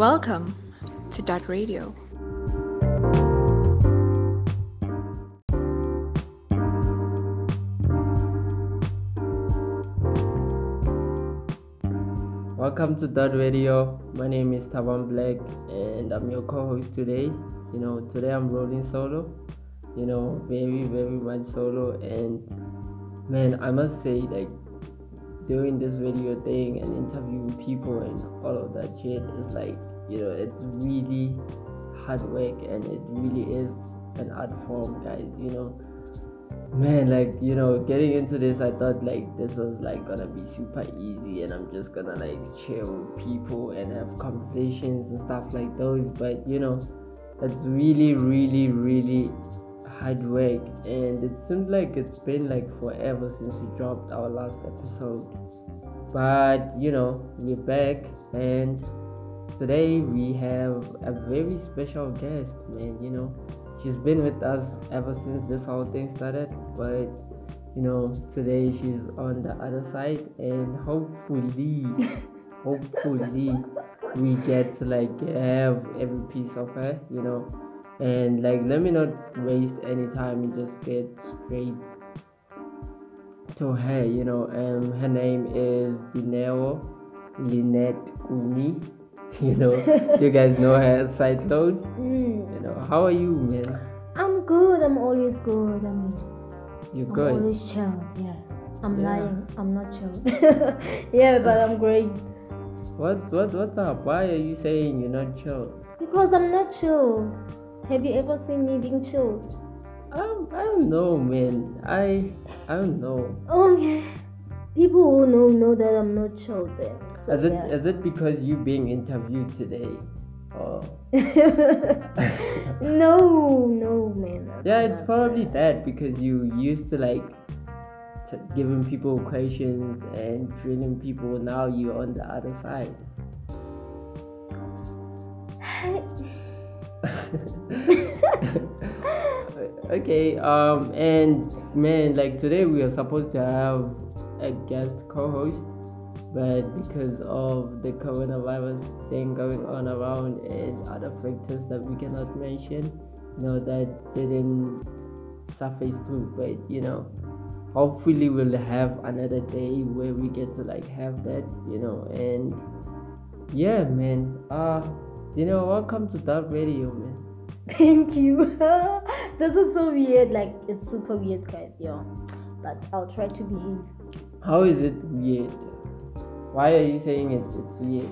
Welcome to Dot Radio. Welcome to Dot Radio. My name is Taban Black and I'm your co-host today. You know, today I'm rolling solo. You know, very very much solo and man, I must say like doing this video thing and interviewing people and all of that shit is like, you know, it's really hard work and it really is an art form, guys, you know. Man like you know getting into this i thought like this was like gonna be super easy and i'm just gonna like chill with people and have conversations and stuff like those but you know it's really really really hard work and it seems like it's been like forever since we dropped our last episode. But you know we're back and today we have a very special guest man you know. She's been with us ever since this whole thing started but you know today she's on the other side and hopefully hopefully we get to like have every piece of her you know. And like let me not waste any time and just get straight to her you know. Um her name is Dineo Lynette Uni you know you guys know her side load Mm. you know how are you man I'm good. I'm always good. I mean, you I'm good always chilled. Yeah. I'm Yeah. lying. I'm not chilled. yeah, but I'm great what what what's up why are you saying you're not chill because I'm not chilled. Have you ever seen me being chilled? I don't, I don't know man I I don't know Oh yeah. People who know know that I'm not. Then. So, is it yeah. is it because you being interviewed today oh no, no, man. yeah it's probably that. that because you used to like t- giving people questions and drilling people now you're on the other side okay um and man like today we are supposed to have a guest co-host but because of the coronavirus thing going on around and other factors that we cannot mention you know that didn't surface too but you know hopefully we'll have another day where we get to like have that you know and yeah man uh you know welcome to that radio man Thank you. this is so weird. Like it's super weird, guys. Yeah, but I'll try to behave. How is it weird? Why are you saying it's it's weird?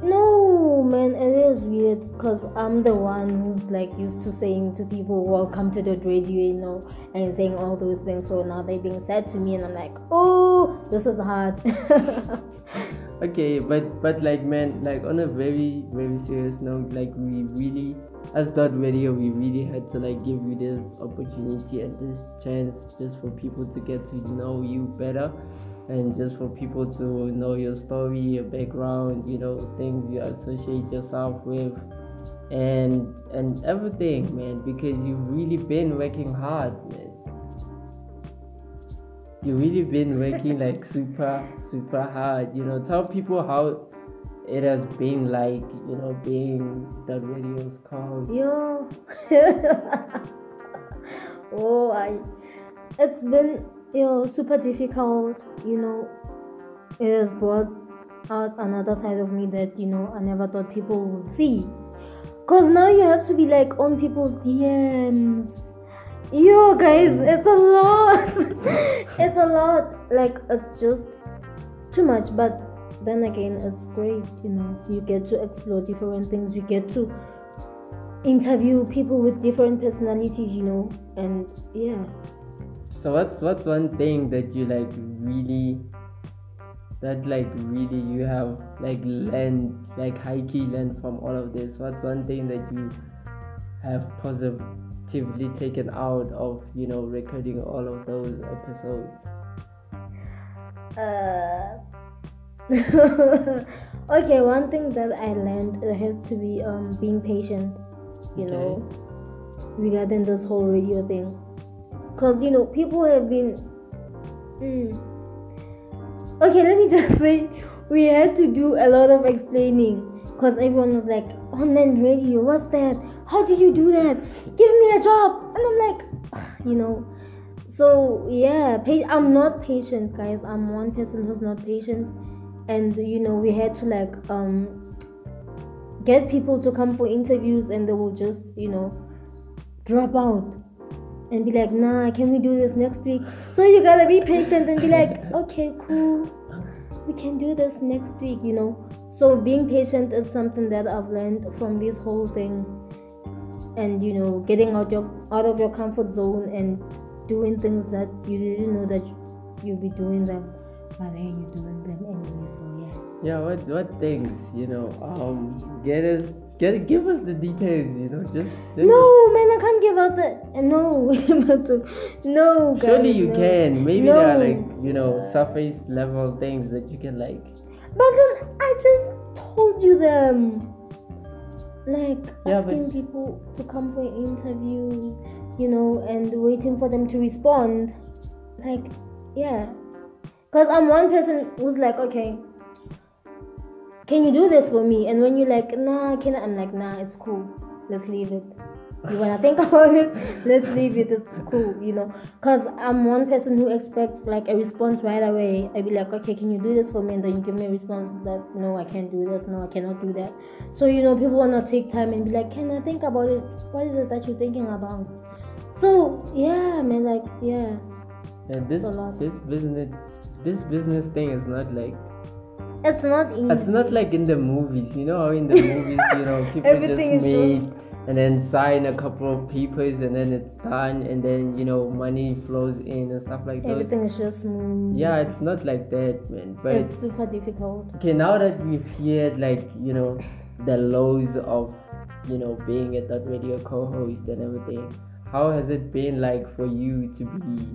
No, man, it is weird because I'm the one who's like used to saying to people, Welcome to the radio, you know, and saying all those things. So now they're being said to me, and I'm like, Oh, this is hard. Okay, but but like man, like on a very very serious note, like we really as that radio, we really had to like give you this opportunity and this chance just for people to get to know you better, and just for people to know your story, your background, you know, things you associate yourself with, and and everything, man, because you've really been working hard, man. You've really been working like super super hard you know tell people how it has been like you know being the radio's called Yo. oh, I. It's been, you know, super difficult. You know, it has brought out another side of me that you know I never thought people would see. Cause now you have to be like on people's DMs. Yo, guys, mm. it's a lot. it's a lot. Like it's just too much, but then again, it's great. You know, you get to explore different things. You get to interview people with different personalities. You know, and yeah. So what's what's one thing that you like really that like really you have like learned like high key learned from all of this? What's one thing that you have positively taken out of you know recording all of those episodes? Uh, okay, one thing that I learned it has to be um being patient, you know, regarding this whole radio thing, cause you know people have been. Mm. Okay, let me just say we had to do a lot of explaining, because everyone was like online radio what's that? How do you do that? Give me a job. And i'm like you know. So yeah i'm not patient guys. I'm one person who's not patient. And you know we had to like um get people to come for interviews and they will just you know drop out and be like nah can we do this next week? So you gotta be patient and be like okay cool. We can do this next week you know? So being patient is something that i've learned from this whole thing. And you know getting out your out of your comfort zone and doing things that you didn't know that you'd be doing them but then you're doing them anyway so yeah. Yeah, what what things, you know, um get us get give us the details, you know, just, just no man i can't give out the no no guys, surely you no. can. Maybe there are like, you know, surface level things that you can like But then I just told you them. Like Yeah, asking but- people to come for an interview, you know, and waiting for them to respond. Like, yeah. Because I'm one person who's like, okay, can you do this for me? And when you're like, nah, can I? I'm like, nah, it's cool. Let's leave it. You wanna think about it? Let's leave it. It's cool, you know. Cause I'm one person who expects like a response right away. I'd be like, okay, can you do this for me? And then you give me a response that no, I can't do this. No, I cannot do that. So you know, people wanna take time and be like, can I think about it? What is it that you're thinking about? So yeah, I man, like yeah, and this a lot. this business this business thing is not like it's not easy. it's not like in the movies, you know how in the movies, you know, people just meet just- and then sign a couple of papers and then it's done and then you know money flows in and stuff like that. Everything is just smooth. Yeah, it's not like that, man. But it's super difficult. okay, now that we've heard like you know the lows of you know being a that radio co-host and everything, how has it been like for you to be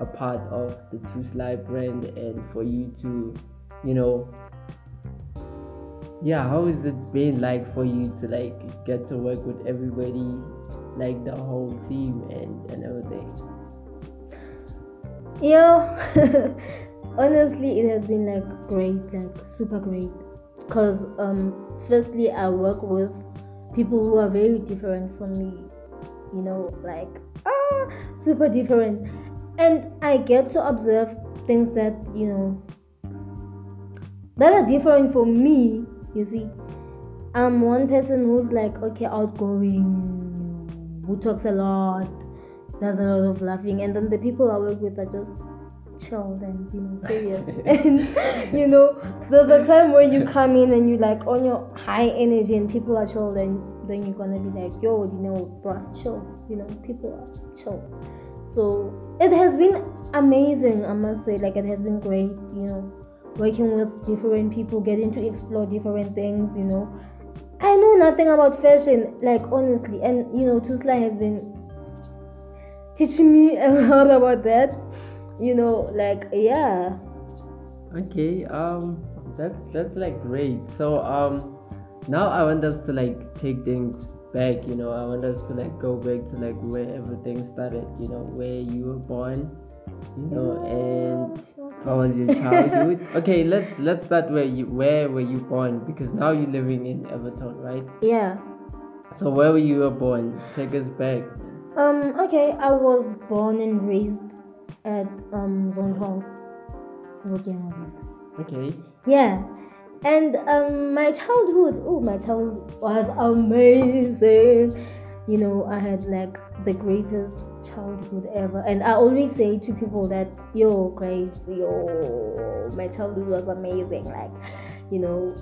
a part of the Two Slide brand and for you to, you know, yeah, how has it been like for you to like get to work with everybody, like the whole team and and everything? Yeah, honestly, it has been like great, like super great. Cause um, firstly, I work with people who are very different from me. You know, like ah, super different, and I get to observe things that you know that are different for me. You see, I'm one person who's like okay, outgoing, who talks a lot, does a lot of laughing and then the people I work with are just chilled and you know serious. And you know there's a time where you come in and you like on your high energy and people are chilled and then you're gonna be like yo you know bro chill you know people are chill. So it has been amazing I must say like it has been great you know working with different people getting to explore different things you know I know nothing about fashion like honestly and you know Tusla has been teaching me a lot about that. You know, like yeah. Okay, um, that's that's like great. So um, now I want us to like take things back. You know, I want us to like go back to like where everything started. You know, where you were born. You know, and how was your childhood? okay, let's let's start where you where were you born because now you're living in Evaton, right? Yeah. So where were you born? Take us back. Um. Okay. I was born and raised at um Sebokeng. Okay. Yeah. And um, my childhood, oh, my childhood was amazing. You know, I had like the greatest childhood ever. And I always say to people that, yo, Grace, yo, my childhood was amazing. Like, you know,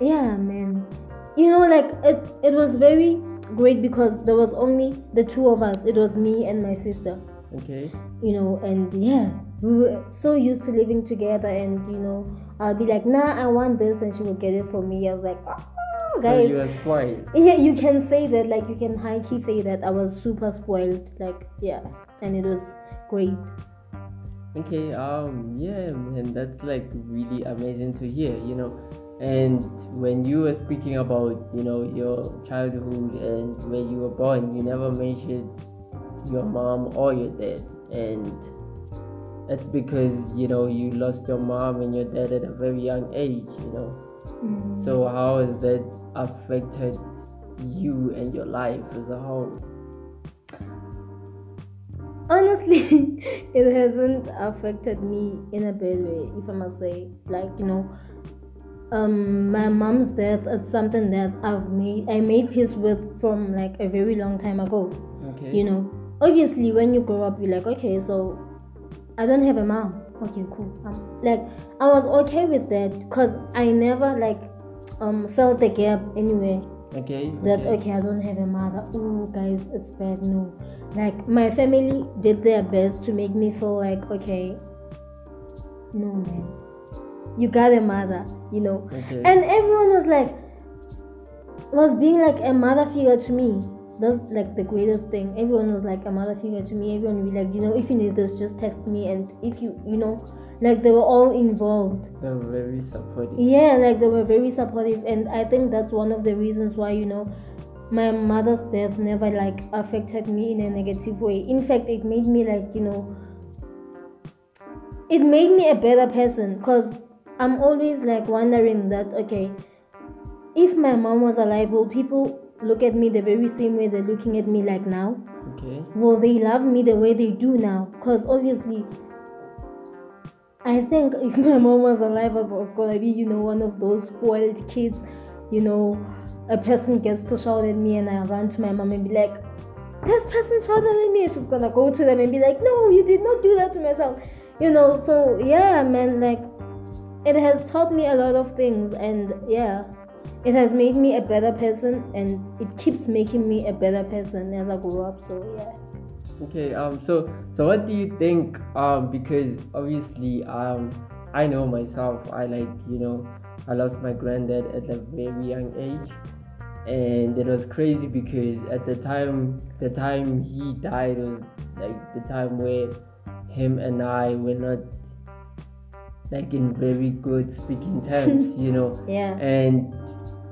yeah, man. You know, like it, it was very great because there was only the two of us. It was me and my sister Okay. you know, and yeah, we were so used to living together, and you know, I'll be like, nah, I want this, and she will get it for me. I was like, oh, So you were spoiled. yeah, you can say that, like, you can high key say that I was super spoiled, like, yeah, and it was great. Okay, um, yeah, and that's like really amazing to hear, you know. And when you were speaking about, you know, your childhood and where you were born, you never mentioned your mom or your dad. And that's because, you know, you lost your mom and your dad at a very young age, you know. Mm. So how has that affected you and your life as a whole? honestly it hasn't affected me in a bad way if i must say like you know um my mom's death it's something that i've made i made peace with from like a very long time ago Okay. you know obviously when you grow up you're like okay so i don't have a mom okay cool um, like i was okay with that because i never like um felt the gap anywhere Okay. that okay. i don't have a mother. Oh guys it's bad no. Like my family did their best to make me feel like okay no man. You got a mother you know. Okay. and everyone was like was being like a mother figure to me. That's like the greatest thing. Everyone was like a mother figure to me. Everyone would be like you know if you need this just text me. And if you you know like they were all involved They're very supportive. yeah like they were very supportive and i think that's one of the reasons why you know my mother's death never like affected me in a negative way in fact it made me like you know it made me a better person because i'm always like wondering that okay if my mom was alive will people look at me the very same way they're looking at me like now Okay. will they love me the way they do now? Because obviously, I think if my mom was alive, I was gonna be, you know, one of those spoiled kids. You know, a person gets to shout at me, and I run to my mom and be like, "This person shouted at me." She's gonna go to them and be like, "No, you did not do that to my child." You know, so yeah, man, like it has taught me a lot of things, and yeah, it has made me a better person, and it keeps making me a better person as I grow up. So yeah. Okay. Um. So so what do you think? Um. Because obviously um I know myself. I like you know I lost my granddad at a very young age, and it was crazy because at the time the time he died was like the time where him and I were not like in very good speaking terms. you know. Yeah. and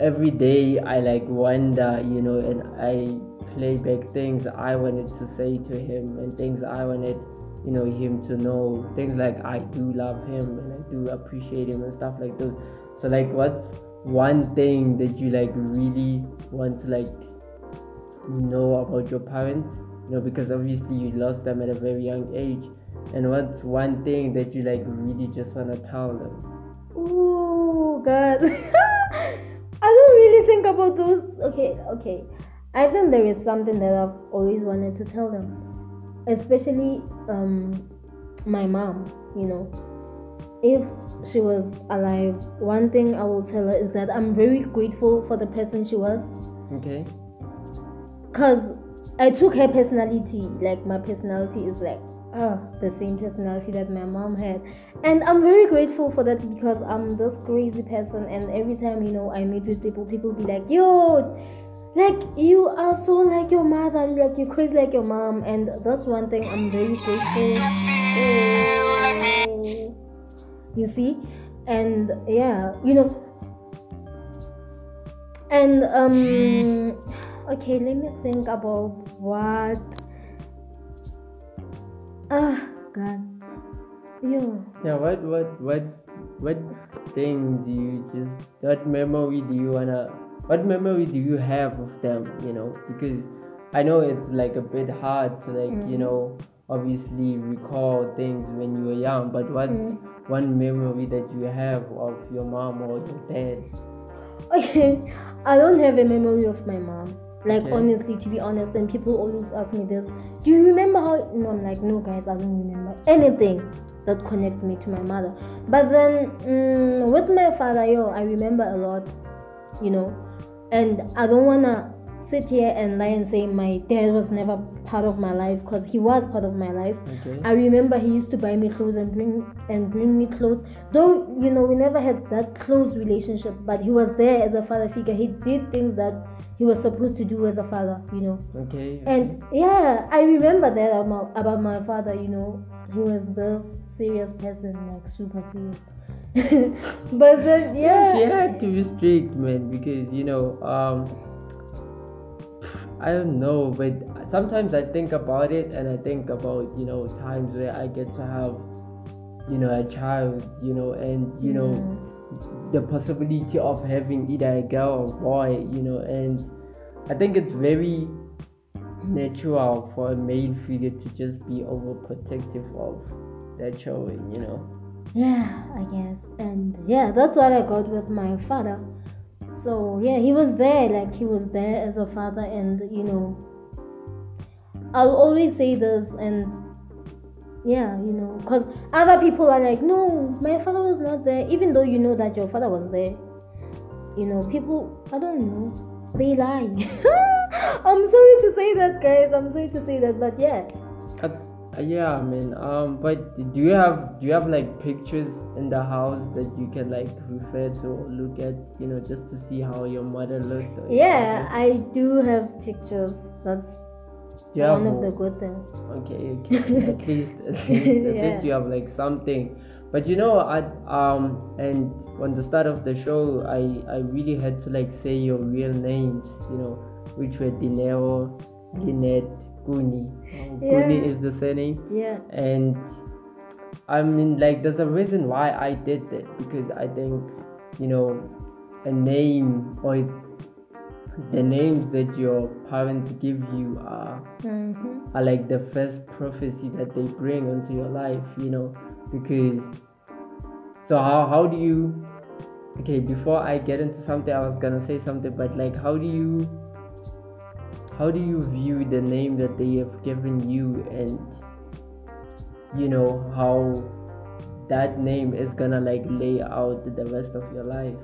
every day I like wonder, you know, and I play back things I wanted to say to him and things I wanted, you know, him to know. Things like I do love him and I do appreciate him and stuff like those. So like what's one thing that you like really want to like know about your parents? You know, because obviously you lost them at a very young age. And what's one thing that you like really just wanna tell them? Ooh, God. I don't really think about those. Okay, okay. I think there is something that I've always wanted to tell them, especially um, my mom. You know, if she was alive, one thing I will tell her is that I'm very grateful for the person she was, Okay? cause I took her personality. Like my personality is like ah the same personality that my mom had, and I'm very grateful for that because I'm this crazy person. And every time you know I meet with people, people be like, "Yo, like you are so like your mother, like you're crazy like your mom." And that's one thing I'm very grateful. You see, and yeah, you know, and um okay let me think about what ah god yo Yeah, what what what what thing do you just what memory do you wanna what memory do you have of them, you know? Because I know it's like a bit hard to like, you Mm. know, obviously recall things when you were young, but what's Mm. one memory that you have of your mom or your dad? okay i don't have a memory of my mom like Okay. honestly to be honest and people always ask me this do you remember how no i'm like no guys i don't remember anything that connects me to my mother but then mm, with my father yo i remember a lot you know and i don't wanna sit here and lie and say my dad was never part of my life because he was part of my life Okay. I remember he used to buy me clothes and bring and bring me clothes. Though you know we never had that close relationship, but he was there as a father figure. He did things that he was supposed to do as a father, you know. Okay. And yeah, I remember that about, about my father. You know, he was this serious person, like super serious. but then yeah, she had to be strict, man, because you know, um, I don't know, but sometimes I think about it and I think about you know times where I get to have, you know, a child, you know, and you know, the possibility of having either a girl or boy, you know, and I think it's very natural for a male figure to just be overprotective of their children, you know. Yeah, I guess. And yeah, that's what I got with my father. So yeah, he was there, like he was there as a father, and you know, I'll always say this, and yeah, you know, because other people are like, no, my father was not there, even though you know that your father was there. You know, people, I don't know, they lie. I'm sorry to say that, guys. I'm sorry to say that, but yeah. Uh, yeah, I mean, um, but do you have do you have like pictures in the house that you can like refer to or look at, you know, just to see how your mother looked? Yeah? I do have pictures. That's have one of the good things. Okay, okay. at least, at least, at Yeah. least you have like something. But you know, I um, and on the start of the show, I I really had to like say your real names, you know, which were Dinero, Lynette, Guni. Um, Yeah. Guni is the surname, Yeah. and I mean, like, there's a reason why I did that because I think, you know, a name or the names that your parents give you are Mm-hmm. are like the first prophecy that they bring onto your life, you know, because so how how do you okay before I get into something I was gonna say something but like how do you how do you view the name that they have given you and you know how that name is gonna like lay out the rest of your life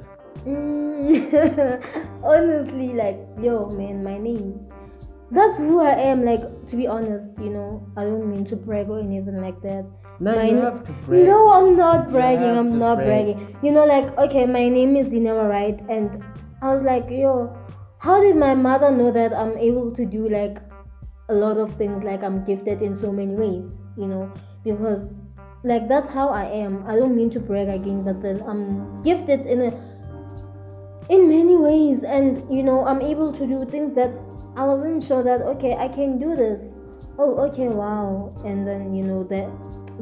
Mm, honestly, like, yo, man, my name. That's who I am. Like, to be honest, you know, I don't mean to brag or anything like that. no My you have to brag No, I'm not bragging. I'm not brag. bragging. You know, like, okay, my name is Dinema, right? And I was like, yo, how did my mother know that I'm able to do like a lot of things? Like, I'm gifted in so many ways, you know? Because, like, that's how I am. I don't mean to brag again, but then I'm gifted in a in many ways and you know i'm able to do things that i wasn't sure that okay i can do this oh okay wow and then you know that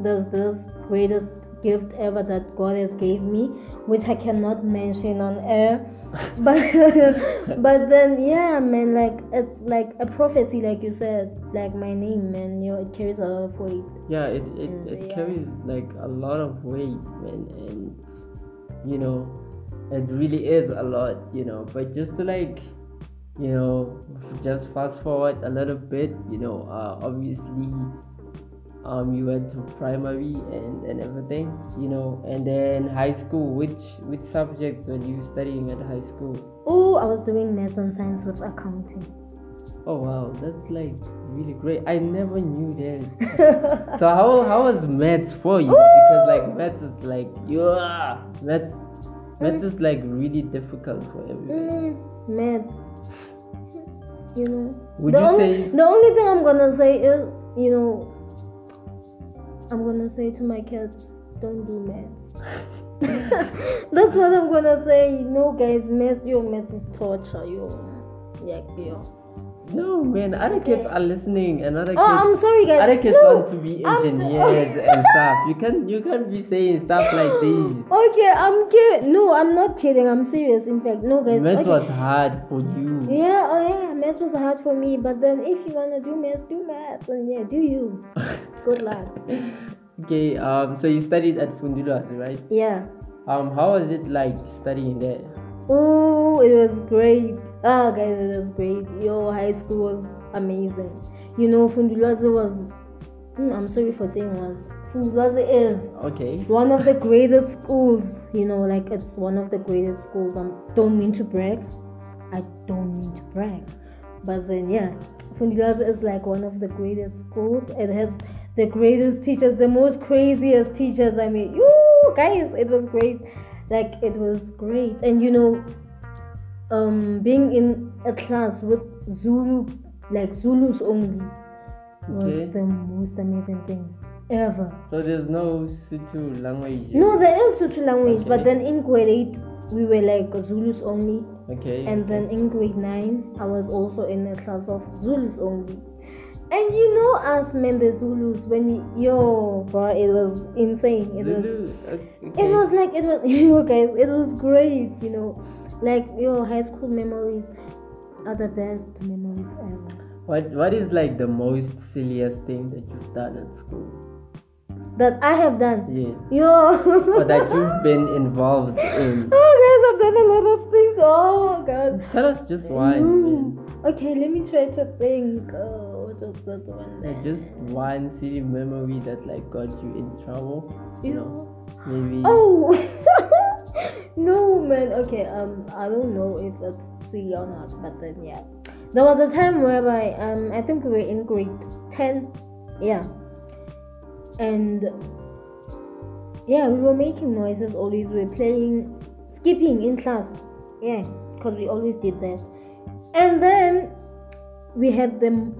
there's this greatest gift ever that god has gave me which i cannot mention on air but but then yeah man like it's like a prophecy like you said like my name man you know it carries a lot of weight yeah it, it, And, it yeah. carries like a lot of weight man and you know it really is a lot you know but just to like you know just fast forward a little bit you know uh, obviously um you went to primary and and everything you know and then high school which which subject were you studying at high school oh i was doing maths and science with accounting oh wow that's like really great i never knew that So how how was maths for you? Because like maths is like yeah, maths maths is like really difficult for everybody. Mm, maths. You know. Would the you only, say- the only thing I'm gonna say is, you know, I'm gonna say to my kids, don't do maths. That's what I'm gonna say. No, guys, maths, your maths is torture. You, yeah, yeah. No man, other kids are listening and other Oh, I'm sorry, guys. other kids no, want to be I'm so- engineers and stuff. You can you can't be saying stuff like this. Okay, I'm kidding. No, I'm not kidding. I'm serious. In fact, no, guys. Maths okay. was hard for you. Yeah, oh yeah, maths was hard for me. But then, if you wanna do maths, do maths, and yeah, do you. Good luck. okay, um so you studied at Fundulas, right? Yeah. Um how was it like studying there? Oh, it was great. Ah, guys, it was great. Yo, high school was amazing. You know, Fundulaze was. Hmm, I'm sorry for saying was. Fundulaze is Okay. one of the greatest schools. You know, like it's one of the greatest schools. I don't mean to brag. I don't mean to brag. But then, yeah, Fundulaze is like one of the greatest schools. It has the greatest teachers, the most craziest teachers. I mean, you guys, it was great. Like it was great, and you know, um, being in a class with Zulu, like Zulus only, was Okay. the most amazing thing ever. So there's no Sutu language. No, there is Sutu language, but then in grade eight we were like Zulus only, Okay. and then in grade nine I was also in a class of Zulus only, And you know us men the Zulus when we yo bro it was insane. It was Okay. it was like it was you guys, it was great, you know. Like your high school memories are the best memories ever. What What is like the most silliest thing that you've done at school? That I have done. Yeah. Yo Or that you've been involved in? Oh guys I've done a lot of things. Oh god. Tell us just one. Mm. Okay, let me try to think. Oh, what was that one? Like just one silly memory that like got you in trouble. You know, maybe. Oh no, man. Okay, um, I don't know if that's silly or not, but then yeah, there was a time whereby um, I think we were in grade ten, yeah, and yeah, we were making noises always. We were playing, skipping in class, yeah, because we always did that, and then we had them,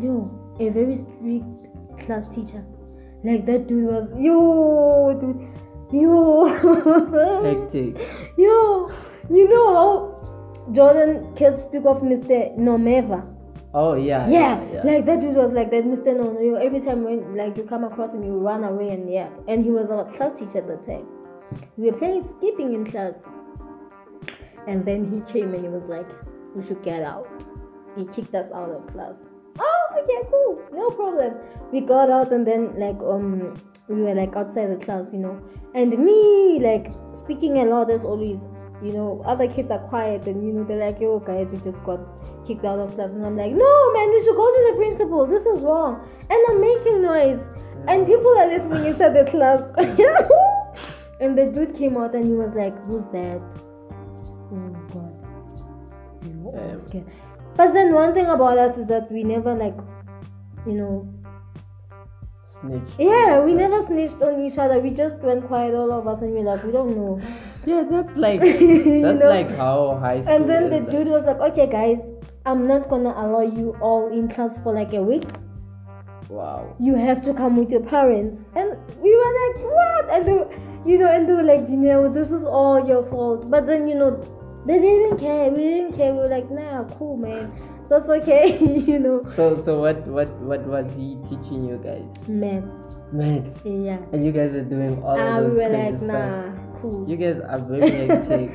yo, a very strict class teacher. Like that dude was yo dude yo Hectic. yo you know how Jordan can speak of Mr. Nomeva. Oh yeah. Yeah, yeah. like that dude was like that, Mr. No, every time when like you come across him, you run away and yeah. And he was our class teacher at the time. We were playing skipping in class, and then he came and he was like, "We should get out." He kicked us out of class. Oh, okay, cool, no problem. We got out and then like um we were like outside the class, you know, and me like speaking a lot as always. You know, other kids are quiet and you know they're like, "Yo, guys, we just got kicked out of class," and I'm like, "No, man, we should go to the principal. This is wrong." And I'm making noise, and people are listening inside the class. and the dude came out and he was like, "Who's that?" Oh God, all Damn. Um, scared. But then one thing about us is that we never like, you know, Snitch. yeah, we never snitched on each other. We just went quiet, all of us, and we're like, we don't know. Yeah, that's like that's know? like how high school And then the like. dude was like, okay, guys, I'm not gonna allow you all in class for like a week. Wow. You have to come with your parents. And we were like, what? And they, you know, and they were like, Janelle, this is all your fault. But then, you know, they didn't care. We didn't care. We were like, nah, cool, man. That's okay, you know. So so what what what was he teaching you guys? Maths. Maths. Yeah. And you guys are doing all Ah, of we those were crazy like, stuff. nah, cool. You guys are very hectic.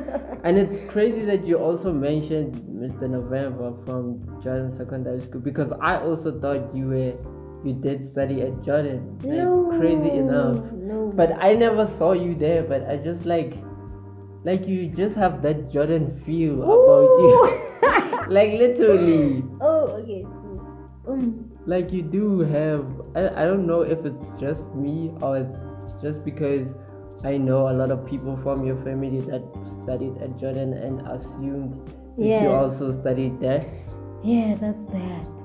and it's crazy that you also mentioned Mr. November from Jordan Secondary School because I also thought you were you did study at Jordan. Like, no. crazy enough. No. But I never saw you there, but I just like like you just have that Jordan feel about you. like literally. oh, okay. Um, like you do have I, I don't know if it's just me or it's just because I know a lot of people from your family that studied at Jordan and assumed that you Yeah. also studied there. yeah, that's that.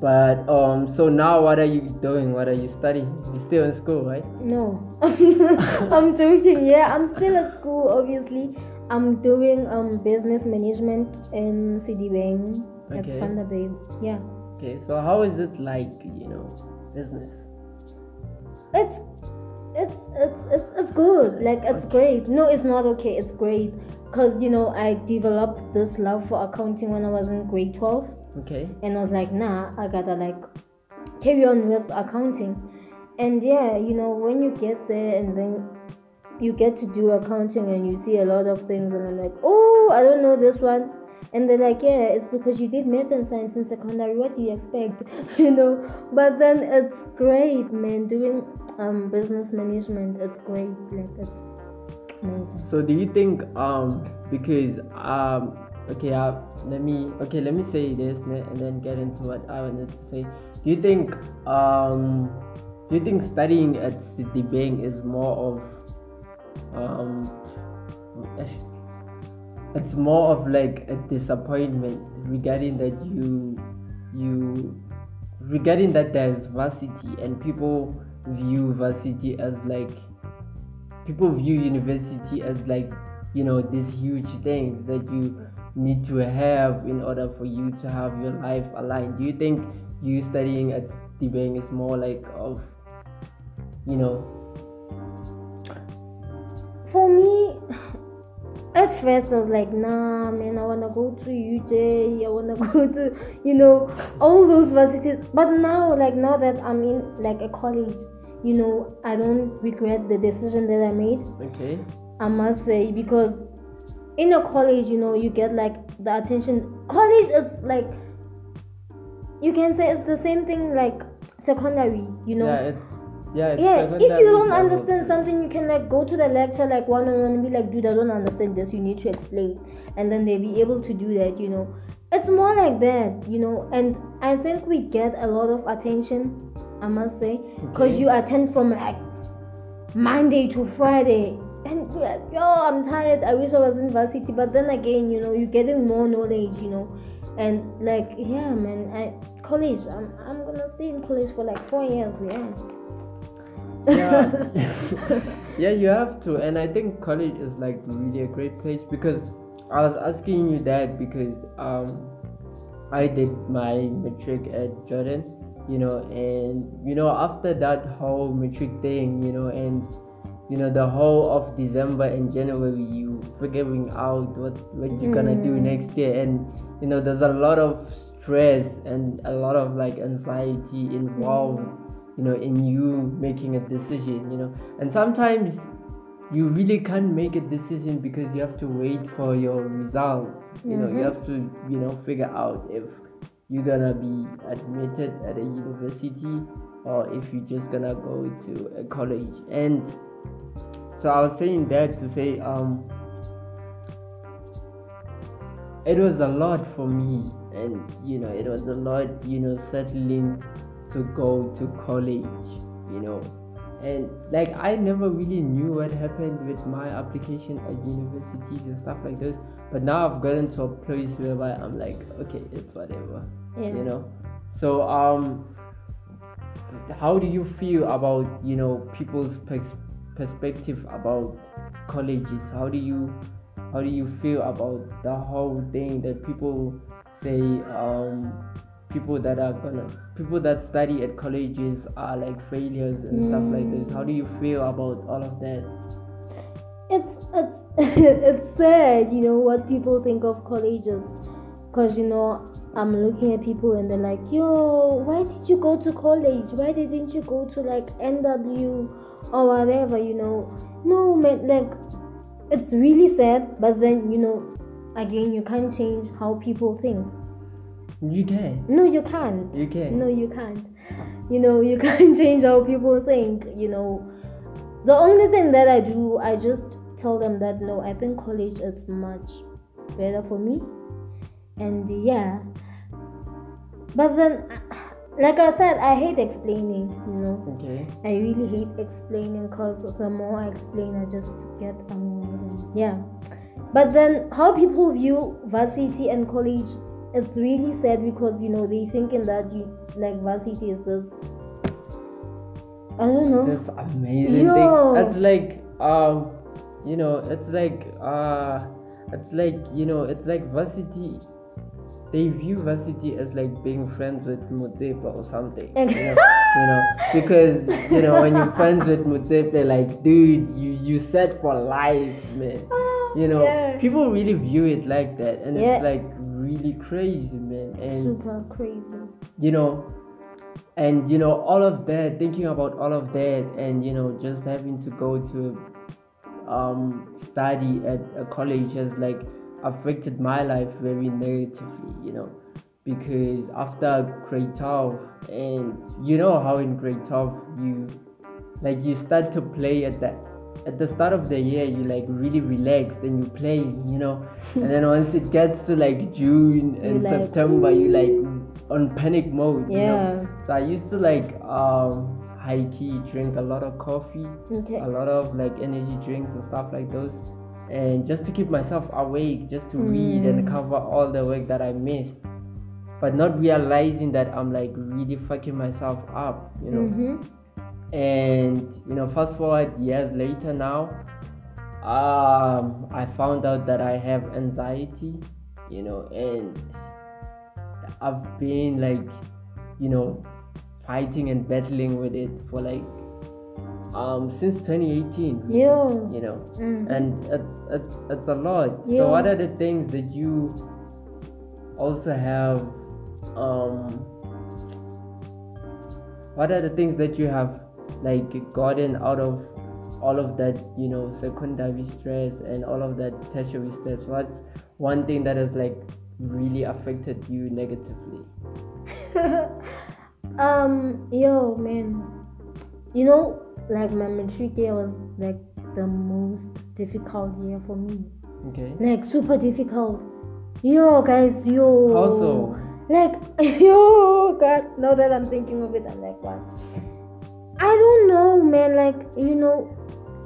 But um so now what are you doing? What are you studying? You're still in school, right? No, I'm joking. Yeah, I'm still at school. Obviously, I'm doing um business management in Sedibeng at Okay. Vanderbijl. Yeah, Okay, so how is it like, you know, business? it's it's it's it's, it's good. Like it's great. No, it's not okay. It's great because you know I developed this love for accounting when I was in grade twelve. Okay. and I was like, nah, I gotta like carry on with accounting. And yeah, you know, when you get there and then you get to do accounting and you see a lot of things, and I'm like, oh, I don't know this one. And they're like, yeah, it's because you did math and science in secondary. What do you expect? you know, but then it's great, man. Doing um business management, it's great. Like it's amazing. So do you think um because um okay uh, let me okay let me say this and then get into what I wanted to say. Do you think um do you think studying at Sedibeng is more of um it's more of like a disappointment regarding that you you regarding that there's varsity and people view varsity as like people view university as like you know these huge things that you need to have in order for you to have your life aligned do you think you studying at Sedibeng is more like of you know For me, at first I was like, nah, man, I wanna go to UJ, I wanna go to, you know, all those varsities. But now, like now that I'm in like a college, you know, I don't regret the decision that I made. Okay. I must say because in a college, you know, you get like the attention. College is like you can say it's the same thing like secondary, you know. Yeah, it's yeah. It's Yeah, if you don't understand something, you can like go to the lecture like one on one and be like, dude, I don't understand this. You need to explain, and then they be able to do that. You know, it's more like that. You know, and I think we get a lot of attention. I must say, because Okay. you attend from like Monday to Friday. And you're like, yo, I'm tired. I wish I was in varsity. But then again, you know, you're getting more knowledge, you know. And like, yeah, man, I college. I'm I'm gonna stay in college for like four years. Yeah. yeah yeah you have to and i think college is like really a great place because i was asking you that because um i did my matric at jordan you know and you know after that whole matric thing you know and you know the whole of december and january you figuring out what what you're gonna do Mm. next year. And you know there's a lot of stress and a lot of like anxiety involved you know in you making a decision you know. And sometimes you really can't make a decision because you have to wait for your results you know. You Mhm. have to you know figure out if you're gonna be admitted at a university or if you're just gonna go to a college. And so i was saying that to say um it was a lot for me. And you know it was a lot you know settling to go to college you know. And like i never really knew what happened with my application at universities and stuff like this. But now i've gotten to a place whereby i'm like okay it's whatever Yeah. you know. So um how do you feel about you know people's perspective about colleges how do you how do you feel about the whole thing that people say um people that are gonna people that study at colleges are like failures and stuff like this how do you feel about all of that it's it's it's sad, you know, what people think of colleges. Cause you know, I'm looking at people and they're like, "Yo, why did you go to college? Why didn't you go to like NW or whatever?" You know, no man, like it's really sad. But then you know, again, you can't change how people think. you can No, you can't. you can No, you can't. You know, you can't change how people think. You know, the only thing that I do, I just tell them that no, I think college is much better for me. And yeah, but then, like I said, I hate explaining. You know, okay I really hate explaining because the more I explain, I just get annoyed. Yeah, but then how people view varsity and college, it's really sad because you know they thinking that you like varsity is this. I don't know. That's amazing Yo. thing. That's like um, you know, it's like uh, it's like you know, it's like varsity. They view varsity as like being friends with Mutepa or something. You know, you know, because you know when you're friends with Mutepa, they're like dude, you you set for life, man. You know, Yeah. people really view it like that, and Yeah. it's like really crazy, man. And Super crazy. you know and you know all of that thinking about all of that and you know just having to go to um study at a college has like affected my life very negatively you know because after grade 12 and you know how in grade 12 you like you start to play at the at the start of the year you like really relaxed and you play you know and then once it gets to like june and like, september you like on panic mode you know Yeah. so i used to like um high key drink a lot of coffee Okay. a lot of like energy drinks and stuff like those and just to keep myself awake just to read and Mm. cover all the work that i missed but not realizing that i'm like really fucking myself up you know Mm-hmm. and you know fast forward years later now um i found out that i have anxiety you know and i've been like you know fighting and battling with it for like um since 2018 really, Yeah. you know Mhm. and it's it's it's a lot Yeah. so what are the things that you also have um what are the things that you have like gotten out of all of that you know secondary stress and all of that tertiary stress what's one thing that has like really affected you negatively um, yo, man, you know, like my matric year was like the most difficult year for me. okay Like super difficult. Yo, guys, yo. Also. Like, yo, God. Now that I'm thinking of it, I'm like, what? I don't know, man. Like, you know,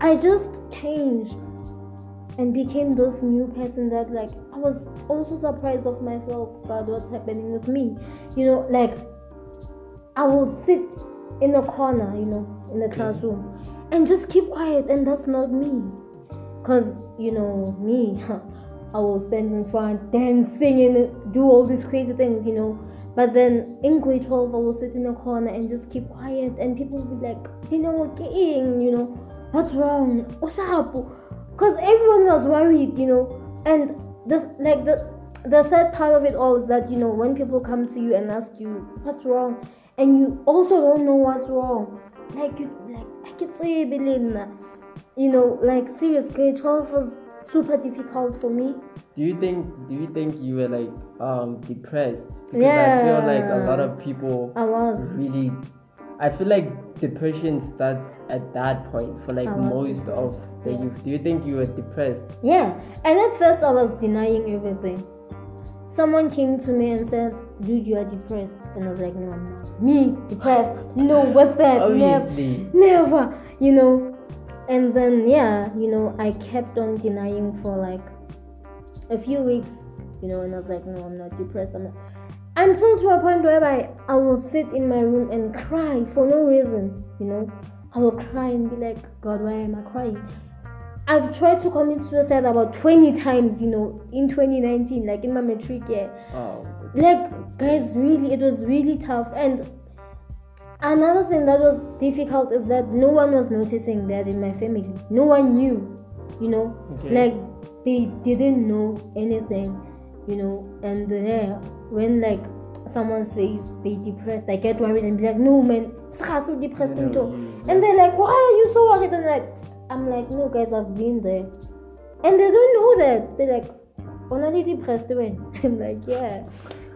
I just changed and became this new person that, like, I was also surprised of myself. God, what's happening with me? You know, like, I will sit in a corner, you know, in the classroom and just keep quiet, and that's not me. Because, you know, me, I will stand in front, dance, sing, and do all these crazy things, you know. But then in grade 12, I will sit in a corner and just keep quiet, and people will be like, you know, king, you know, what's wrong? What's up? Because everyone was worried, you know. And this, like, the, the sad part of it all is that, you know, when people come to you and ask you, what's wrong? And you also don't know what's wrong. Like, you, like, I can say, Belinda you know, like serious grade 12 was super difficult for me. do you think do you think you were like um depressed because i feel like a lot of people I was. really i feel like depression starts at that point for like most of the yeah. youth do you think you were depressed Yeah, and at first I was denying everything. Someone came to me and said, Dude, you are depressed. And I was like, No, I'm not. Me, depressed? No, what's that? Never. obviously Never, you know. And then, yeah, you know, I kept on denying for like a few weeks, you know, and I was like, No, I'm not depressed. I'm not. Until to a point where I, I will sit in my room and cry for no reason, you know. I will cry and be like, God, why am I crying? I've tried to commit suicide about 20 times, you know, in 2019, like in my matric year. oh Like, guys, really, it was really tough. And another thing that was difficult is that no one was noticing that in my family. No one knew, you know, Okay. like they didn't know anything, you know. And yeah, when like someone says they depressed, I get worried and be like, no, man, so depressed know, into. And they're like, why are you so worried? And like, I'm like, no, guys, I've been there. And they don't know that. They're like, only depressed when? I'm like, yeah.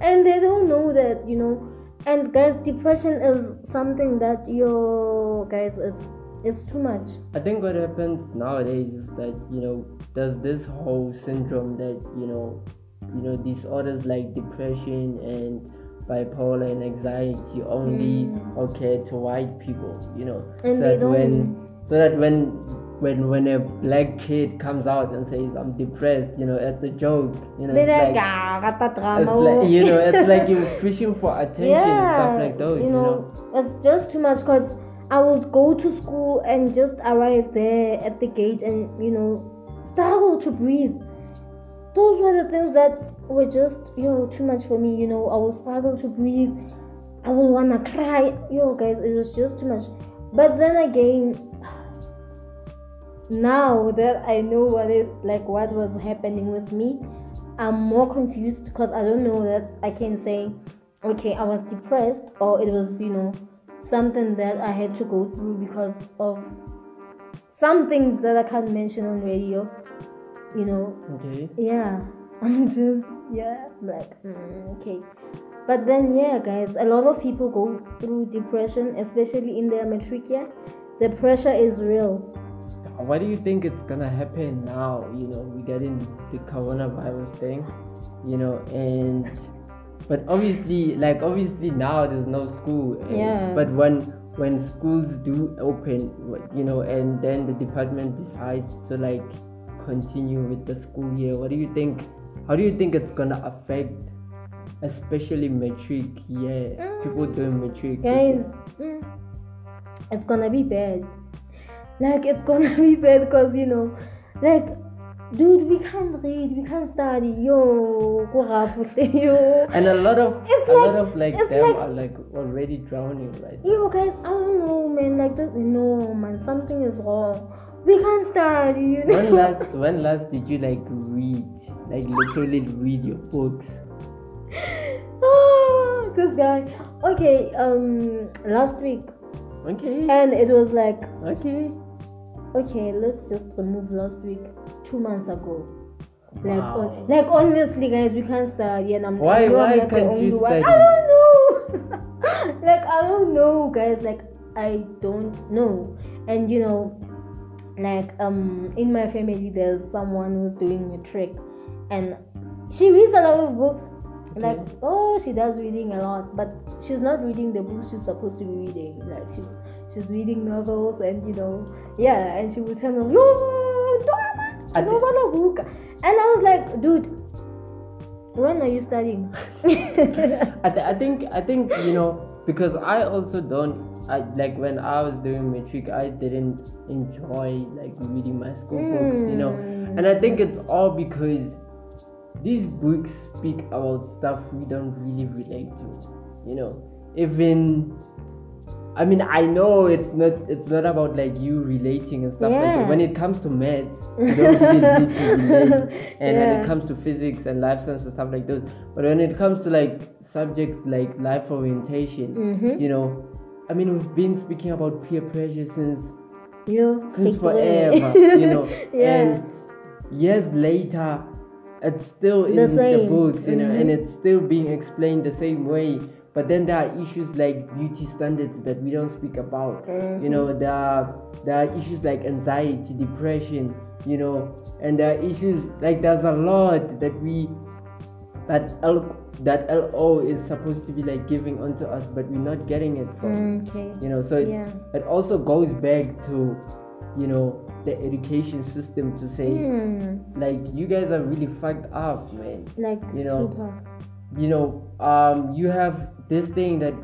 And they don't know that, you know. And guys, depression is something that you guys, it's it's too much. I think what happens nowadays is that you know there's this whole syndrome that you know you know disorders like depression and bipolar and anxiety only Mm. occur to white people you know And so they that when so that when when when a black kid comes out and says I'm depressed you know it's a joke you know it's like, it's like oh." you know it's like you're fishing for attention and stuff like those you know, it's just too much because I would go to school and just arrive there at the gate and you know struggle to breathe. Those were the things that were just you know too much for me. You know, I will struggle to breathe. I will wanna cry. Yo, guys, it was just too much. But then again, now that I know what is like what was happening with me, I'm more confused because I don't know that I can say, okay, I was depressed or it was, you know, something that I had to go through because of some things that I can't mention on radio. You know, okay yeah, I'm just, yeah, like, mm, okay. But then, yeah, guys, a lot of people go through depression, especially in their matric year. The pressure is real. What do you think it's gonna happen now? You know, we getting the coronavirus thing, you know, and but obviously, like obviously now there's no school. And, Yeah. But when when schools do open, you know, and then the department decides to like continue with the school year, what do you think? How do you think it's gonna affect, especially matric year? People doing matric. this guys mm, it's gonna be bad like it's gonna be bad because you know like dude, we can't read, we can't study. Yo, yo. And a lot of It's a like- lot of like them like- are like already drowning right Yo, guys, I don't know, man. Like this, no, man, something is wrong. We can't study, you know. when last when last did you like read like literally read your books Ah, this guy. Okay, um, last week, okay and it was like, okay okay, let's just remove last week, two months ago. Like, Wow. hon- like honestly, guys, we can't study, and I'm Why- why I'm not the can't you one. study? I don't know. like, I don't know, guys. Like, I don't know, and you know, like, um, in my family, there's someone who's doing matric, and she reads a lot of books. Like, Okay. oh, she does reading a lot, but she's not reading the books she's supposed to be reading. Like, she's she's reading novels, and you know, yeah, and she would tell me, yo, I thi- novel book, and I was like, dude, when are you studying? I, th- I think I think you know because I also don't I like when I was doing matric I didn't enjoy like reading my school books you know Mm. and I think it's all because these books speak about stuff we don't really relate to you know even I mean I know it's not it's not about like you relating and stuff like Yeah. that when it comes to maths you don't really need to relate and when it comes to physics and life science and stuff like those but when it comes to like subjects like life orientation Mhm. you know i mean we've been speaking about peer pressure since you know, since forever you know Yeah. and years later it's still in The the, books you know and Mhm. it's still being explained the same way but then there are issues like beauty standards that we don't speak about you know there are there are issues like anxiety depression you know and there are issues like there's a lot that we that L, that LO is supposed to be like giving onto us but we're not getting it from Okay. you know so it, Yeah. it also goes back to you know the education system to say Hmm. like you guys are really fucked up man Like You know, super. You know um you have this thing that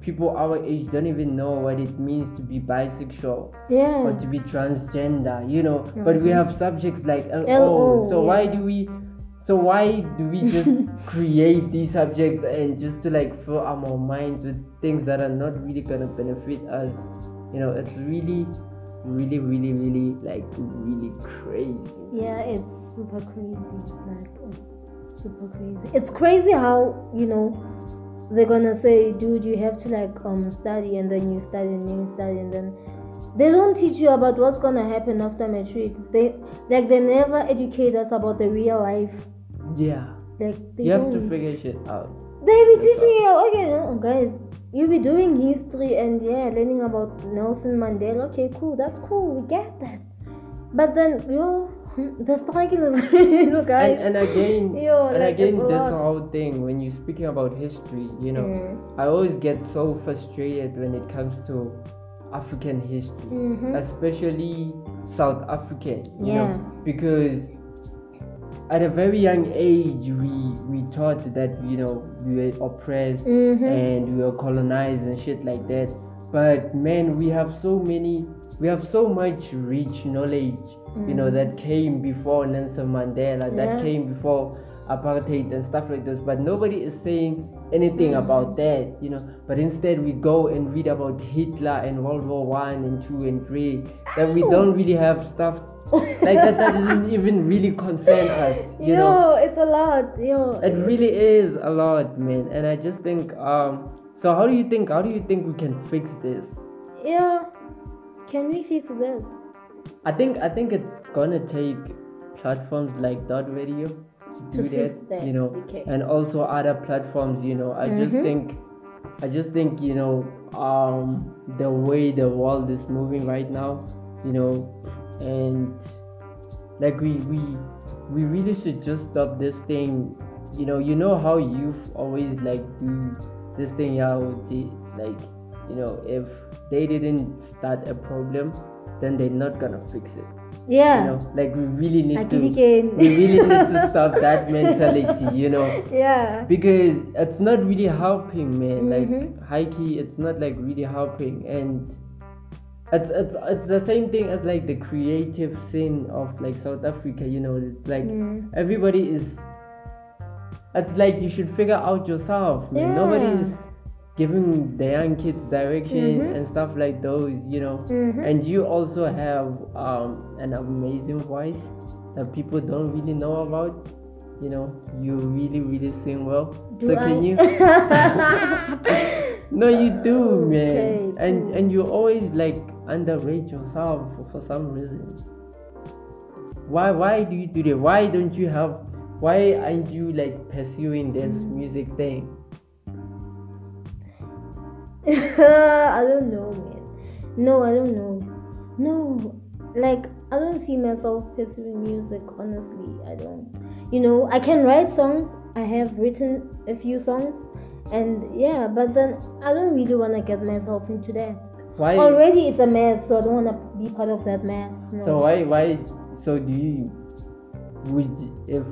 people our age don't even know what it means to be bisexual Yeah. or to be transgender you know. But we have subjects like LO, LO, so why do we so why do we just create these subjects and just to like fill our minds with things that are not really gonna benefit us? You know it's really really really really like really crazy. Yeah, it's super crazy. Like super crazy. It's crazy how you know they're gonna say, dude, you have to like um study and then you study and then you study and then they don't teach you about what's gonna happen after matric. They like they never educate us about the real life. yeah Like they you have to figure shit out They be That's teaching you, okay, guys, you be doing history and yeah, learning about Nelson Mandela. Okay, cool, that's cool, we get that. But then, yo, the struggle is real, guys. and, and again Yo, and like, again this whole thing when you're speaking about history you know Mm. i always get so frustrated when it comes to african history Mhm. especially south african you Yeah. know because at a very young age we we taught that you know we were oppressed Mhm. and we were colonized and shit like that but man we have so many we have so much rich knowledge you know that came before Nelson Mandela. Yeah. that came before apartheid and stuff like those but nobody is saying anything Mm-hmm. about that you know but instead we go and read about Hitler and World War One and two and three that we don't really have stuff like that that doesn't even really concern us you yo, know it's a lot. Yo, it really is a lot man and i just think um so how do you think how do you think we can fix this yeah. Can we fix this? I think i think it's gonna take platforms like dot radio to To do that, that, you know okay. and also other platforms you know i just Mhm. think i just think you know um the way the world is moving right now you know and like we we we really should just stop this thing you know you know how youth always like do this thing yeah with the, like you know if they didn't start a problem then they're not gonna fix it Yeah. you know like we really need to we really need to stop that mentality you know yeah. because it's not really helping man Mhm. like high key it's not like really helping and it's it's it's the same thing as like the creative scene of like South Africa. You know, it's like Mm. everybody is. It's like you should figure out yourself. Man. Nobody Yeah. is giving the young kids direction Mhm. and stuff like those. You know, Mhm. and you also have um, an amazing voice that people don't really know about. You know, you really really sing well. Do so I? can you? No, you do, man. Okay, and and you always like underrate yourself for, some reason. Why why do you do that? Why don't you have? Why aren't you like pursuing this Mm. music thing? I don't know, man. No, I don't know. No, like I don't see myself pursuing music. Honestly, I don't. You know, I can write songs. I have written a few songs, and yeah, but then I don't really want to get myself into that. Why? Already, it's a mess, so I don't want to be part of that mess. No. So why why? So do you? Would if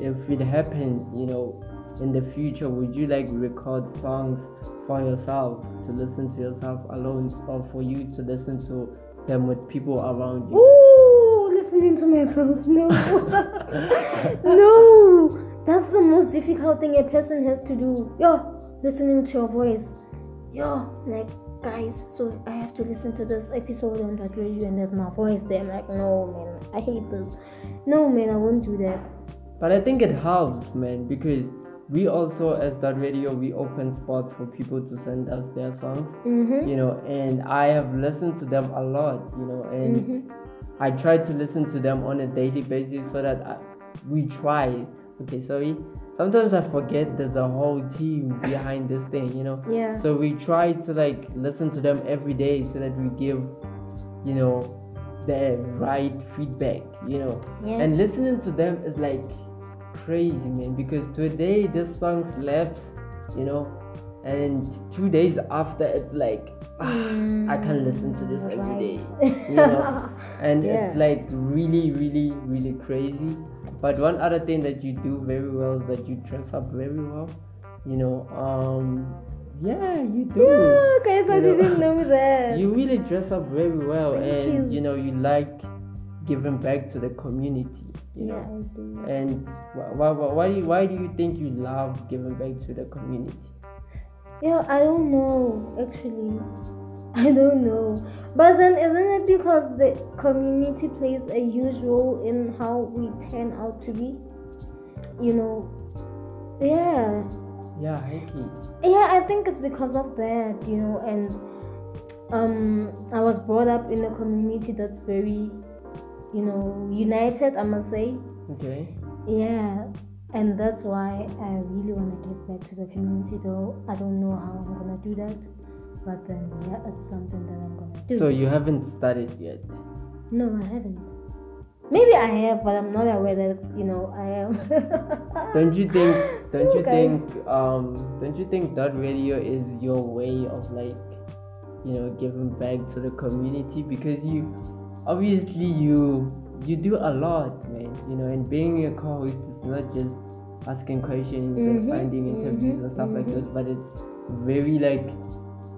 if it happens, you know, in the future, would you like record songs for yourself to listen to yourself alone, or for you to listen to them with people around you? Ooh, listening to myself. No. no. That's the most difficult thing a person has to do. Yo, listening to your voice. Yo, like, guys, so I have to listen to this episode on that radio and there's my voice there. I'm like, no, man, I hate this. No, man, I won't do that. But I think it helps, man, because we also, as that radio, we open spots for people to send us their songs, Mm-hmm. you know, and I have listened to them a lot, you know, and Mm-hmm. I try to listen to them on a daily basis so that I, we try. Okay, sorry. Sometimes I forget there's a whole team behind this thing, you know. Yeah. So we try to like listen to them every day so that we give, you know, the right feedback, you know. Yeah. And listening to them is like crazy, man, because today this song slaps, you know, and two days after it's like, ah, I can't listen to this every day, Right. you know. And Yeah. it's like really, really, really crazy. But one other thing that you do very well is that you dress up very well, you know. Um, yeah, you do. Yeah, guys, I know, didn't know that. You really dress up very well, Thank and you. you know you like giving back to the community. You yeah, know, do. and why, why, why, do you, why do you think you love giving back to the community? Yeah, I don't know actually. I don't know. But then isn't it because the community plays a huge role in how we turn out to be? You know. Yeah. Yeah, Heike. Yeah, I think it's because of that, you know, and um I was brought up in a community that's very, you know, united, I must say. Okay. Yeah, and that's why I really want to give back to the community, though I don't know how I'm gonna do that. But then, yeah, it's something that I'm gonna do. So you haven't started yet. no, I haven't. Maybe I have, but I'm not aware that you know I am. Don't you think? Don't Oh, you think? Um, don't you think that radio is your way of like, you know, giving back to the community because you, obviously you you do a lot, man. You know, and being a co-host is not just asking questions and Mhm, finding interviews mhm, and stuff like mhm. that, but it's very like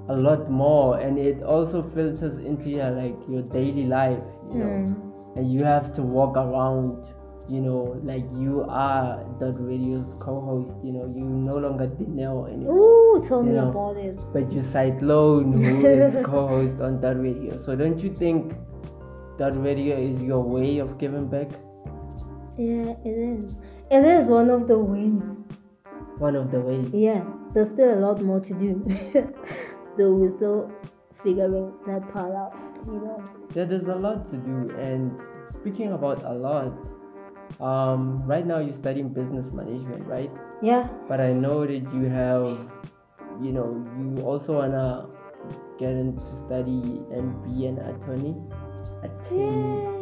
a lot more, and it also filters into your like your daily life. You know Hmm. and you have to walk around you know like you are that radio's co-host you know you no longer Danielle anymore Ooh, tell me know. about it. but you Cyclone who is co-host on that radio so don't you think that radio is your way of giving back Yeah, it is. It is one of the ways. one of the ways Yeah, there's still a lot more to do. Though we're still figuring that part out, you know. yeah there's a lot to do and speaking about a lot um right now you're studying business management right Yeah, but I know that you have, you know, you also wanna get into study and be an attorney. Attorney. Yay!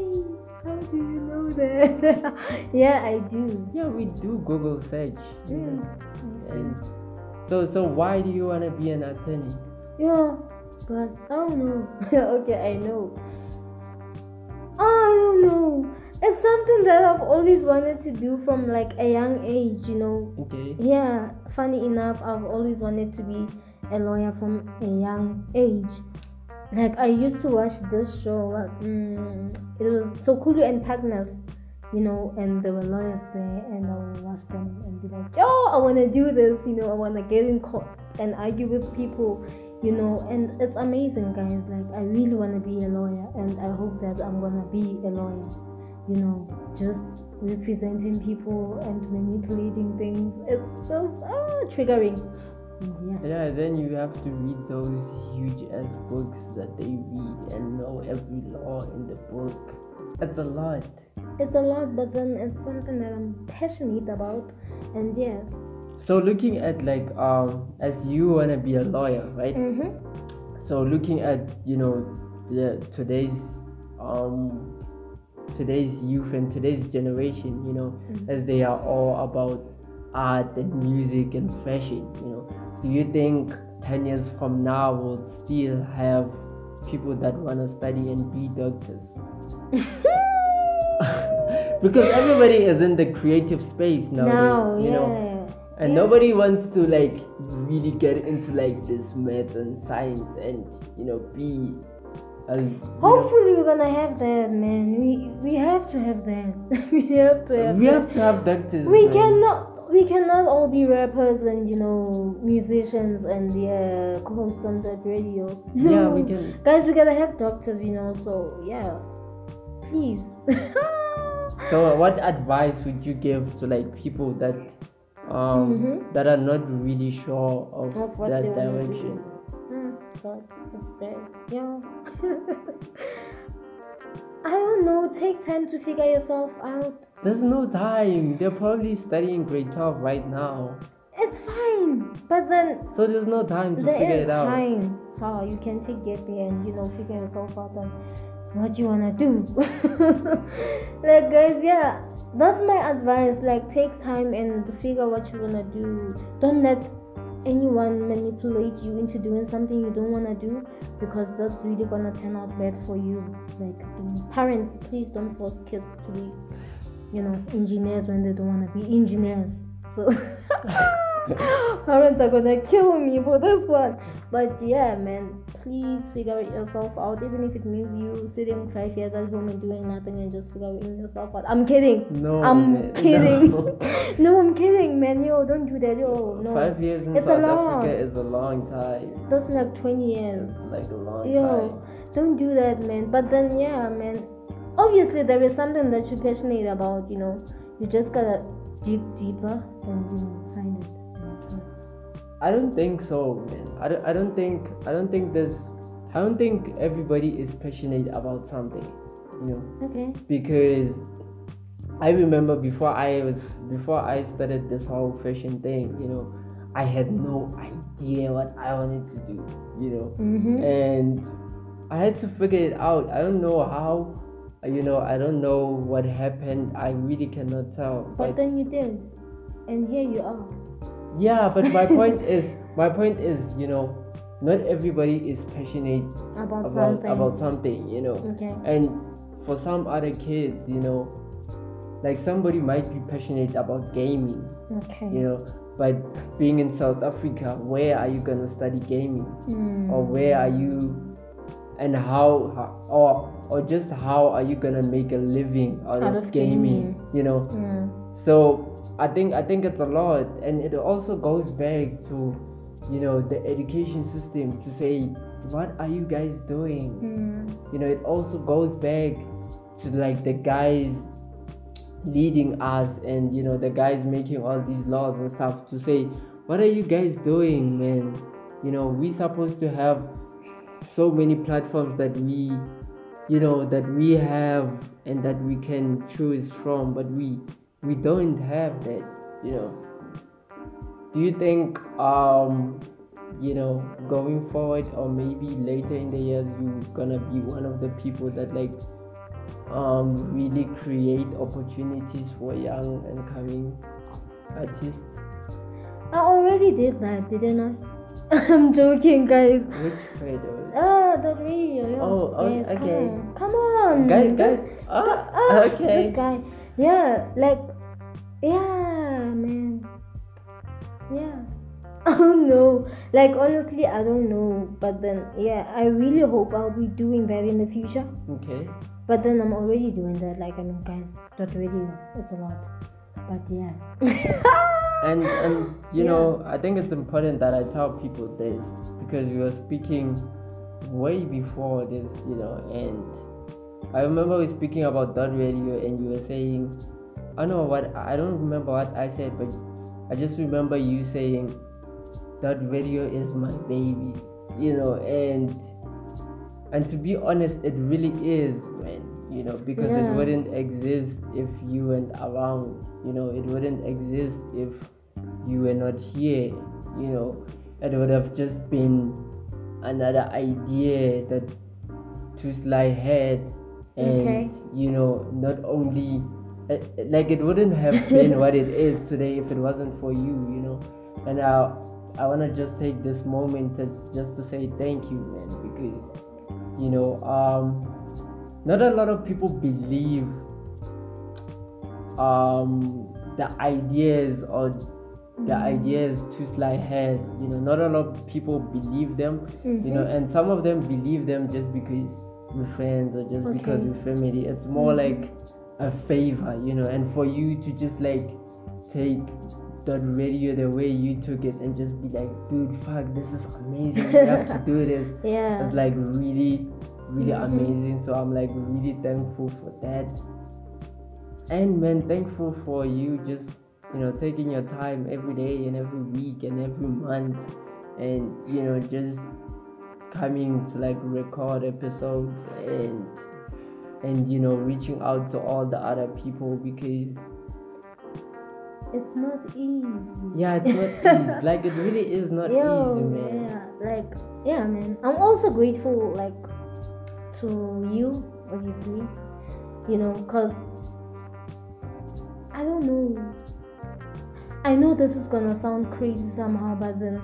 How do you know that? yeah, I do. Yeah, we do Google search. Yeah. know. I see. And so, so why do you wanna be an attorney? Yeah, but I don't know. okay, I know. I don't know. It's something that I've always wanted to do from like a young age, you know. Okay. Yeah, funny enough, I've always wanted to be a lawyer from a young age. Like I used to watch this show. Like, mm, it was so cool and Agnes, you know, and there were lawyers there, and I would watch them and be like, "Yo, I want to do this," you know, I want to get in court and argue with people, you know, and it's amazing, guys. Like, I really want to be a lawyer, and I hope that I'm gonna be a lawyer, you know, just representing people and manipulating things. It's just ah, triggering. Yeah. Yeah, then you have to read those huge ass books that they read and know every law in the book. That's a lot. It's a lot, but then it's something that I'm passionate about, and yeah. So looking at like um as you wanna be a lawyer, right? Mhm. So looking at you know the today's um today's youth and today's generation, you know, Mhm. as they are all about art and music and fashion, you know, do you think 10 years from now we'll still have people that want to study and be doctors? because everybody is in the creative space nowadays, now, you yeah. know, and Yeah. nobody wants to like really get into like this math and science and you know be. Know, Hopefully, we're gonna have that, man. We we have to have that. we have to have. we that. have to have doctors. We man. cannot. We cannot all be rappers and you know musicians and yeah, co-host on that radio. Yeah, No. we can. Guys, we gotta have doctors, you know. So yeah, please. So, what advice would you give to like people that um Mhm. that are not really sure of, Of what that they wanna do. direction? Mm, God, that's bad. Yeah. I don't know. Take time to figure yourself out. There's no time. They're probably studying grade 12 right now. It's fine, but then So there's no time to figure it out. There is time. How you can take gap year and you know figure yourself out on what you wanna do. like guys, yeah, that's my advice. Like take time and figure what you wanna do. Don't let anyone manipulate you into doing something you don't wanna do because that's really gonna turn out bad for you. Like parents, please don't force kids to be, you know, engineers when they don't wanna be engineers. So. Parents are gonna kill me for this one. But yeah, man, please figure it yourself out, even if it means you sitting five years at home and doing nothing and just figuring yourself out. I'm kidding. No, I'm man, kidding. no. No. I'm kidding, man. Yo, don't do that. Yo, no. Five years in It's a long. Africa is a long time. That's like 20 years. It's like a long Yo, time. don't do that, man. But then, yeah, man. Obviously, there is something that you're passionate about. You know, you just gotta dig deeper and you know find it. I don't think so, man. I don't, I don't think I don't think there's I don't think everybody is passionate about something, you know. Okay. because I remember before I was before I started this whole fashion thing, you know, I had no idea what I wanted to do, you know, Mm-hmm. and I had to figure it out. I don't know how, you know, I don't know what happened. I really cannot tell. But then you did, and here you are. yeah, but my point is, my point is, you know, not everybody is passionate About, about something. about something, you know. Okay. And for some other kids, you know, like somebody might be passionate about gaming, Okay. you know, but being in South Africa, where are you gonna study gaming, Mm. or where are you, and how, how or or just how are you gonna make a living out, Out of, gaming, gaming. you know? Mm. So I think I think it's a lot, and it also goes back to, you know, the education system to say, what are you guys doing? Mm. you know it also goes back to like the guys leading us and you know the guys making all these laws and stuff to say what are you guys doing man you know we supposed to have so many platforms that we you know that we have and that we can choose from but we we don't have that you know do you think um you know going forward or maybe later in the years you're gonna be one of the people that like um really create opportunities for young and coming artists I already did that, didn't I? I'm joking, guys. which creators Ah, that radio. Oh, oh, Yes, come okay. on. Come on. guys guys ah, ah, okay This guy. Yeah, like, yeah, man. Yeah. Oh no, like honestly, I don't know. But then, yeah, I really hope I'll be doing that in the future. Okay. But then I'm already doing that. Like, I mean, guys, that radio, it's a lot. But yeah. And and you Yeah. know, I think it's important that I tell people this because we were speaking way before this, you know, and I remember we speaking about that radio and you were saying I don't know what I don't remember what I said, but I just remember you saying that radio is my baby, you know, and and to be honest, it really is, man, you know, because it wouldn't exist if you weren't around, you know, it wouldn't exist if you were not here, you know, it would have just been another idea that Tuslai had, and Okay. you know, not only eh, eh, like it wouldn't have been what it is today if it wasn't for you, you know, and I I wanna just take this moment to, just to say thank you, man, because you know, um, not a lot of people believe um the ideas or the ideas to Tuslai has. You know, not a lot of people believe them. You know, and some of them believe them just because we're friends or just because Okay. we're family. It's more like a favor, you know, and for you to just like take that radio the way you took it and just be like, dude, fuck, this is amazing. We have to do this. Yeah. It's like really, really Mhm. amazing. So I'm like really thankful for that. And man, thankful for you just you know taking your time every day and every week and every month, and you know just coming to like record episodes and and you know reaching out to all the other people because It's not easy. yeah, it's not easy. Like it really is not Yo, easy, man. yeah, like yeah, man. I'm also grateful, like, to you, obviously, you know, cause I don't know. I know this is gonna sound crazy somehow, but then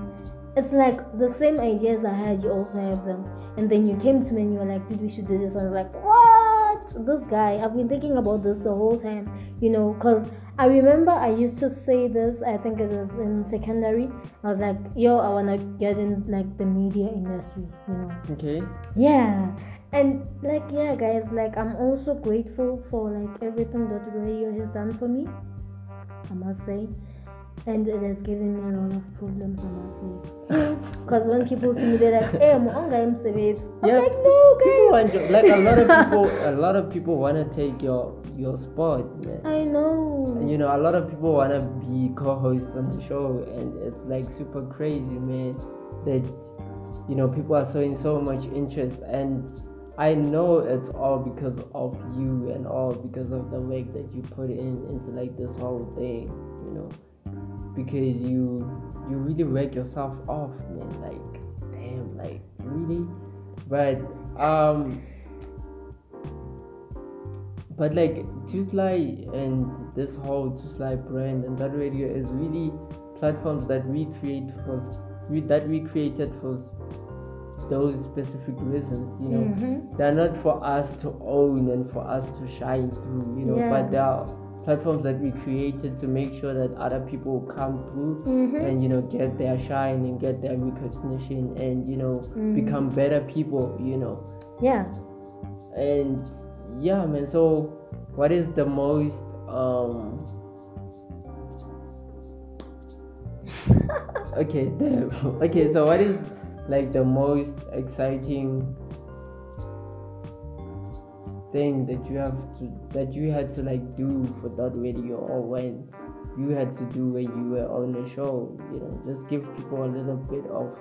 it's like the same ideas I had, you also have them, and then you came to me and you were like, "Dude, we should do this," and I was like, "What? This guy? I've been thinking about this the whole time, you know, cause." I remember I used to say this, I think it was in secondary. I was like, yo, I wanna get in like the media industry, you know. Okay. Yeah. And like yeah guys, like I'm also grateful for like everything that radio has done for me. I must say. And it has given me a lot of problems, I must say. Because when people see me, they're like, "Hey, I'm on I'm Yeah. like, "No, People guys." to- like a lot of people, a lot of people want to take your your spot, man. I know. And you know, a lot of people want to be co-hosts on the show, and it's like super crazy, man. That you know, people are showing so much interest, and I know it's all because of you and all because of the work that you put in into like this whole thing, you know, because you you really work yourself off, man. Like, damn, like really, but um but like Tuslai and this whole Tuslai brand and that radio is really platforms that we create for we, that we created for those specific reasons you know Mhm. they're not for us to own and for us to shine through you know Yeah. but they are platforms that we created to make sure that other people come through Mhm. and you know get their shine and get their recognition and you know Mhm. become better people you know Yeah. and yeah man so what is the most um okay okay so what is like the most exciting thing that you have to that you had to like do for that video or when you had to do when you were on the show you know just give people a little bit of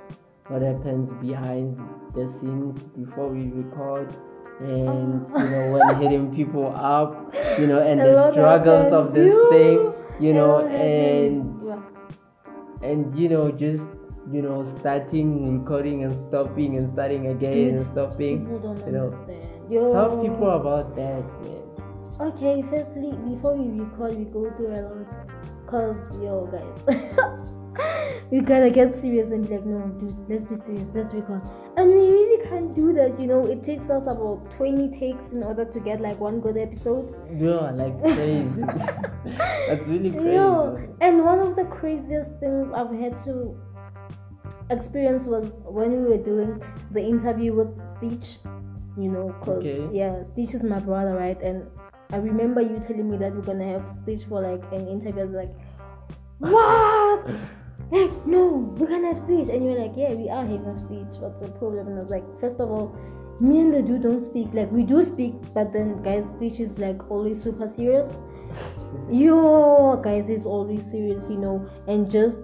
what happens behind the scenes before we record and you know when hitting people up you know and the struggles of this you. thing you know and and you know just you know starting recording and stopping and starting again and stopping People don't you know understand. Yo. tell people about that man Okay, firstly, before we record, we go through a lot. Cause, yo, guys, we gotta get serious and be like, no, dude, let's be serious, let's record. And we really can't do that, you know. It takes us about 20 takes in order to get like one good episode. yeah like crazy that's really crazy Yo, and one of the craziest things I've had to experience was when we were doing the interview with Stitch. You know, cause Okay. yeah, Stitch is my brother, right? And I remember you telling me that we're gonna have Stitch for like an interview. I was like, what? like, no, we're gonna have Stitch. And you were like, yeah, we are having Stitch. What's the problem? And I was like, first of all, me and the dude don't speak. Like, we do speak, but then, guys, Stitch is like always super serious. Yo, guys, he's always serious, you know. And just,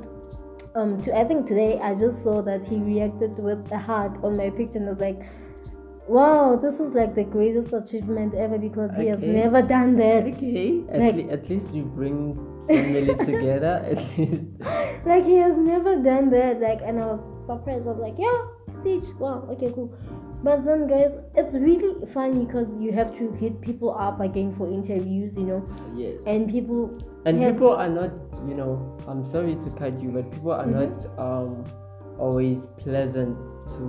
um, to I think today I just saw that he reacted with a heart on my picture and I was like, wow, this is like the greatest achievement ever because he has never done that. Okay, at, Like- le- at least you bring family together. At least, like he has never done that like and i was surprised i was like yeah stitch wow okay cool but then guys it's really funny because you have to hit people up again for interviews you know yes. and people And have- people are not, you know, I'm sorry to cut you, but people are Mhm. not um always pleasant to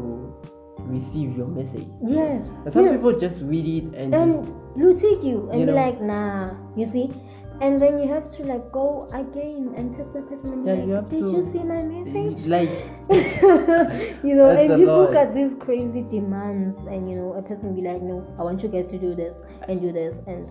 receive your message. yeah And some yeah. people just read it and, and just tick you and You be like nah you see and then you have to like go again and text the person Yeah, like you have did to- you see my message like you know, and people lot. got these crazy demands, and you know, a person will be like, "No, I want you guys to do this and do this," and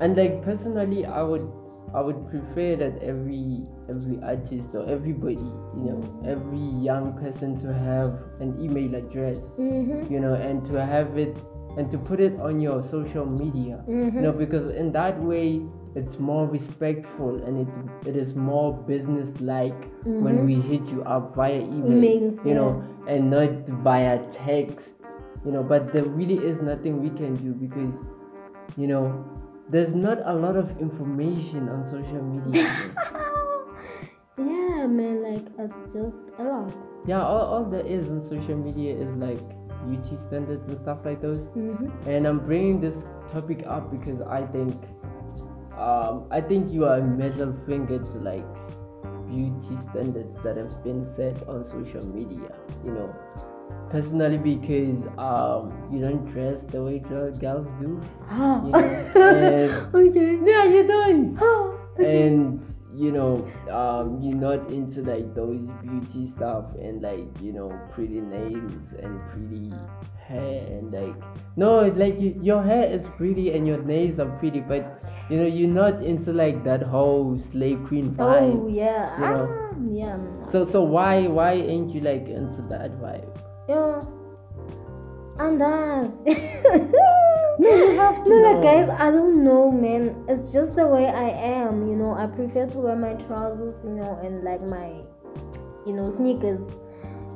and like personally I would I would prefer that every every artist or everybody, you know, every young person to have an email address, mm-hmm, you know, and to have it and to put it on your social media. mm-hmm. you know because in that way it's more respectful and it it is more business like when Mhm. we hit you up via email you know and not via text you know but there really is nothing we can do because you know there's not a lot of information on social media yeah, man, like it's just a lot. yeah all, all there is on social media is like beauty standards and stuff like those Mm-hmm. and I'm bringing this topic up because I think um, I think you are finger to like beauty standards that have been set on social media. You know, personally because um, you don't dress the way girls do. Ah. You know, and okay. yeah, you don't. Ah, okay. And you know, um, you're not into like those beauty stuff and like you know pretty nails and pretty hair and like no, like you, your hair is pretty and your nails are pretty, but you know you're not into like that whole slay queen vibe. oh yeah, you know. ah, yeah. So so why why ain't you like into that vibe? yeah. And us. No, you have to No, like guys, I don't know, man. It's just the way I am, you know. I prefer to wear my trousers, you know, and like my, you know, sneakers.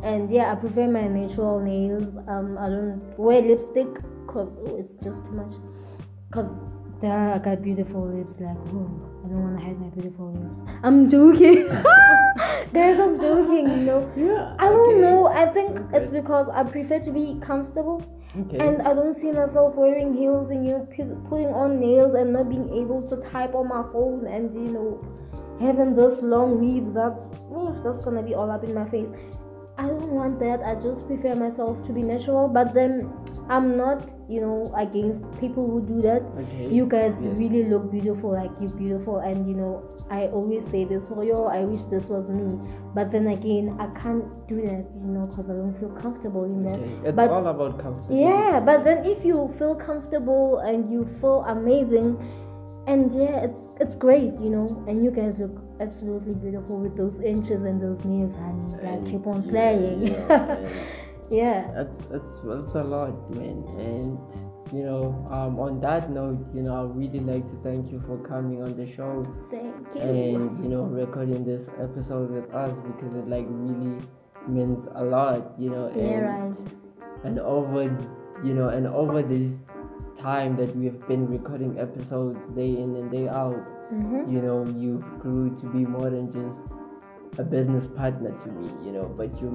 And yeah, I prefer my natural nails. Um, I don't wear lipstick cause oh, it's just too much. Cause duh, I got beautiful lips. Like, oh, I don't want to hide my beautiful lips. I'm joking, guys. I'm joking. You know. Yeah. I don't okay. know. I think Okay. it's because I prefer to be comfortable. Okay. And I don't see myself wearing heels and you know pu- putting on nails and not being able to type on my phone and you know having this long weave that's oh, that's gonna be all up in my face. I don't want that. I just prefer myself to be natural. But then I'm not you know against people who do that. okay. You guys Yes. really look beautiful, like you're beautiful, and you know I always say this for you. I wish this was me, but then again I can't do that, you know, because I don't feel comfortable in that. Okay. It's But- all about comfort. Yeah, but then if you feel comfortable and you feel amazing, and yeah, it's it's great, you know. And you guys look absolutely beautiful with those inches and those nails, and Like keep on slaying. yeah, and- Yeah. that's that's that's a lot man and you know um on that note you know i really like to thank you for coming on the show Thank you. and you know recording this episode with us because it like really means a lot you know and yeah, right. and over you know and over this time that we have been recording episodes day in and day out Mm-hmm. you know you grew to be more than just a business partner to me you know but you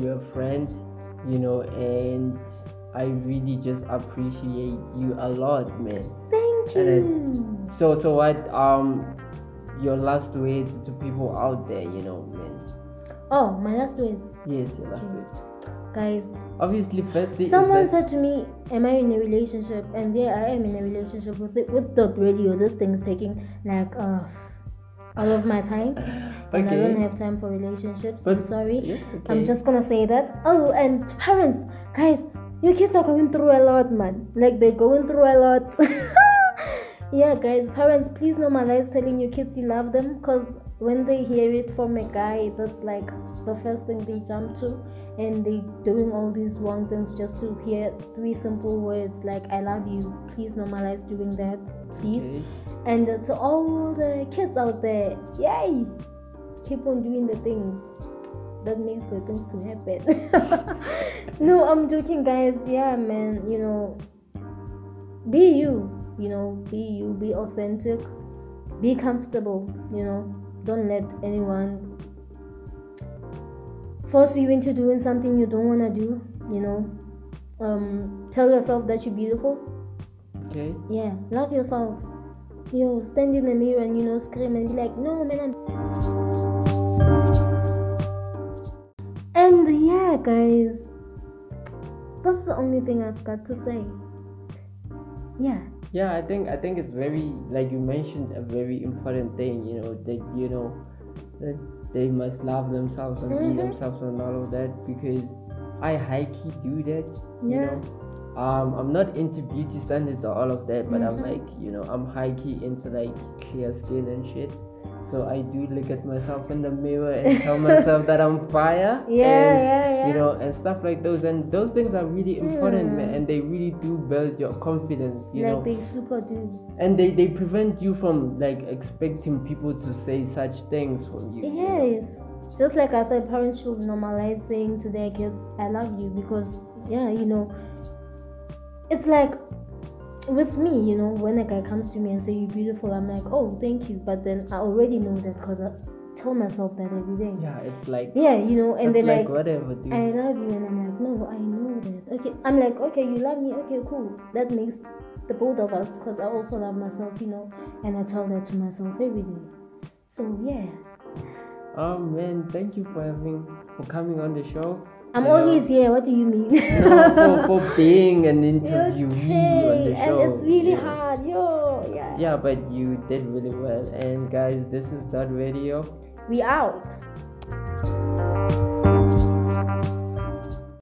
you're a friend you know and i really just appreciate you a lot man Thank you. so so what um your last words to people out there you know man Oh, my last words, yes your last words guys. Obviously firstly is Someone said to me, "Am I in a relationship?" And yeah, I am in a relationship with it, with the radio. This thing's taking like uh, out of my time. And I don't have time for relationships. I'm sorry. Yeah, I'm just gonna say that. Oh, and parents, guys, your kids are going through a lot, man. Like they're going through a lot. yeah, guys, parents, please normalize telling your kids you love them, cause when they hear it from a guy, that's like the first thing they jump to, and they doing all these wrong things just to hear three simple words like "I love you." Please normalize doing that, please. And to all the kids out there, yay! Keep on doing the things that makes the things to happen. no, I'm joking, guys. Yeah, man. You know, be you. You know, be you. Be authentic. Be comfortable. You know, don't let anyone force you into doing something you don't wanna do. You know, um, tell yourself that you're beautiful. Okay. Yeah, love yourself. Yo, stand in the mirror and you know scream and be like, no man, I'm. And yeah, guys, that's the only thing I've got to say. Yeah, Yeah, I think I think it's very like you mentioned a very important thing. You know that you know that they must love themselves and Mhm. be themselves and all of that because I high key do that. You know, um, I'm not into beauty standards or all of that, but I'm Mhm. like you know I'm high key into like clear skin and shit. So I do look at myself in the mirror and tell myself that I'm fire. Yeah, and, yeah, yeah. You know, and stuff like those, and those things are really important, Mm. man, and they really do build your confidence. You like know, they super do. and they, they prevent you from like expecting people to say such things from you. you know? Yes, just like I said, parents should normalize saying to their kids, "I love you," because yeah, you know, it's like with me, you know, when a guy comes to me and say you're beautiful, I'm like, oh, thank you. But then I already know that because I tell myself that every day. Yeah, it's like Yeah, you know, and they're like, like, whatever, dude. I love you, and I'm like, no, I know that. Okay, I'm like, okay, you love me, okay, cool. That makes the both of us, because I also love myself, you know, and I tell that to myself every day. So yeah, oh man, thank you for having for coming on the show. I'm always here. What do you mean? no, for, for being an interviewee on okay, the and show. it's really know. hard, yo, yeah. Yeah, but you did really well. And guys, this is Dot Radio. We out.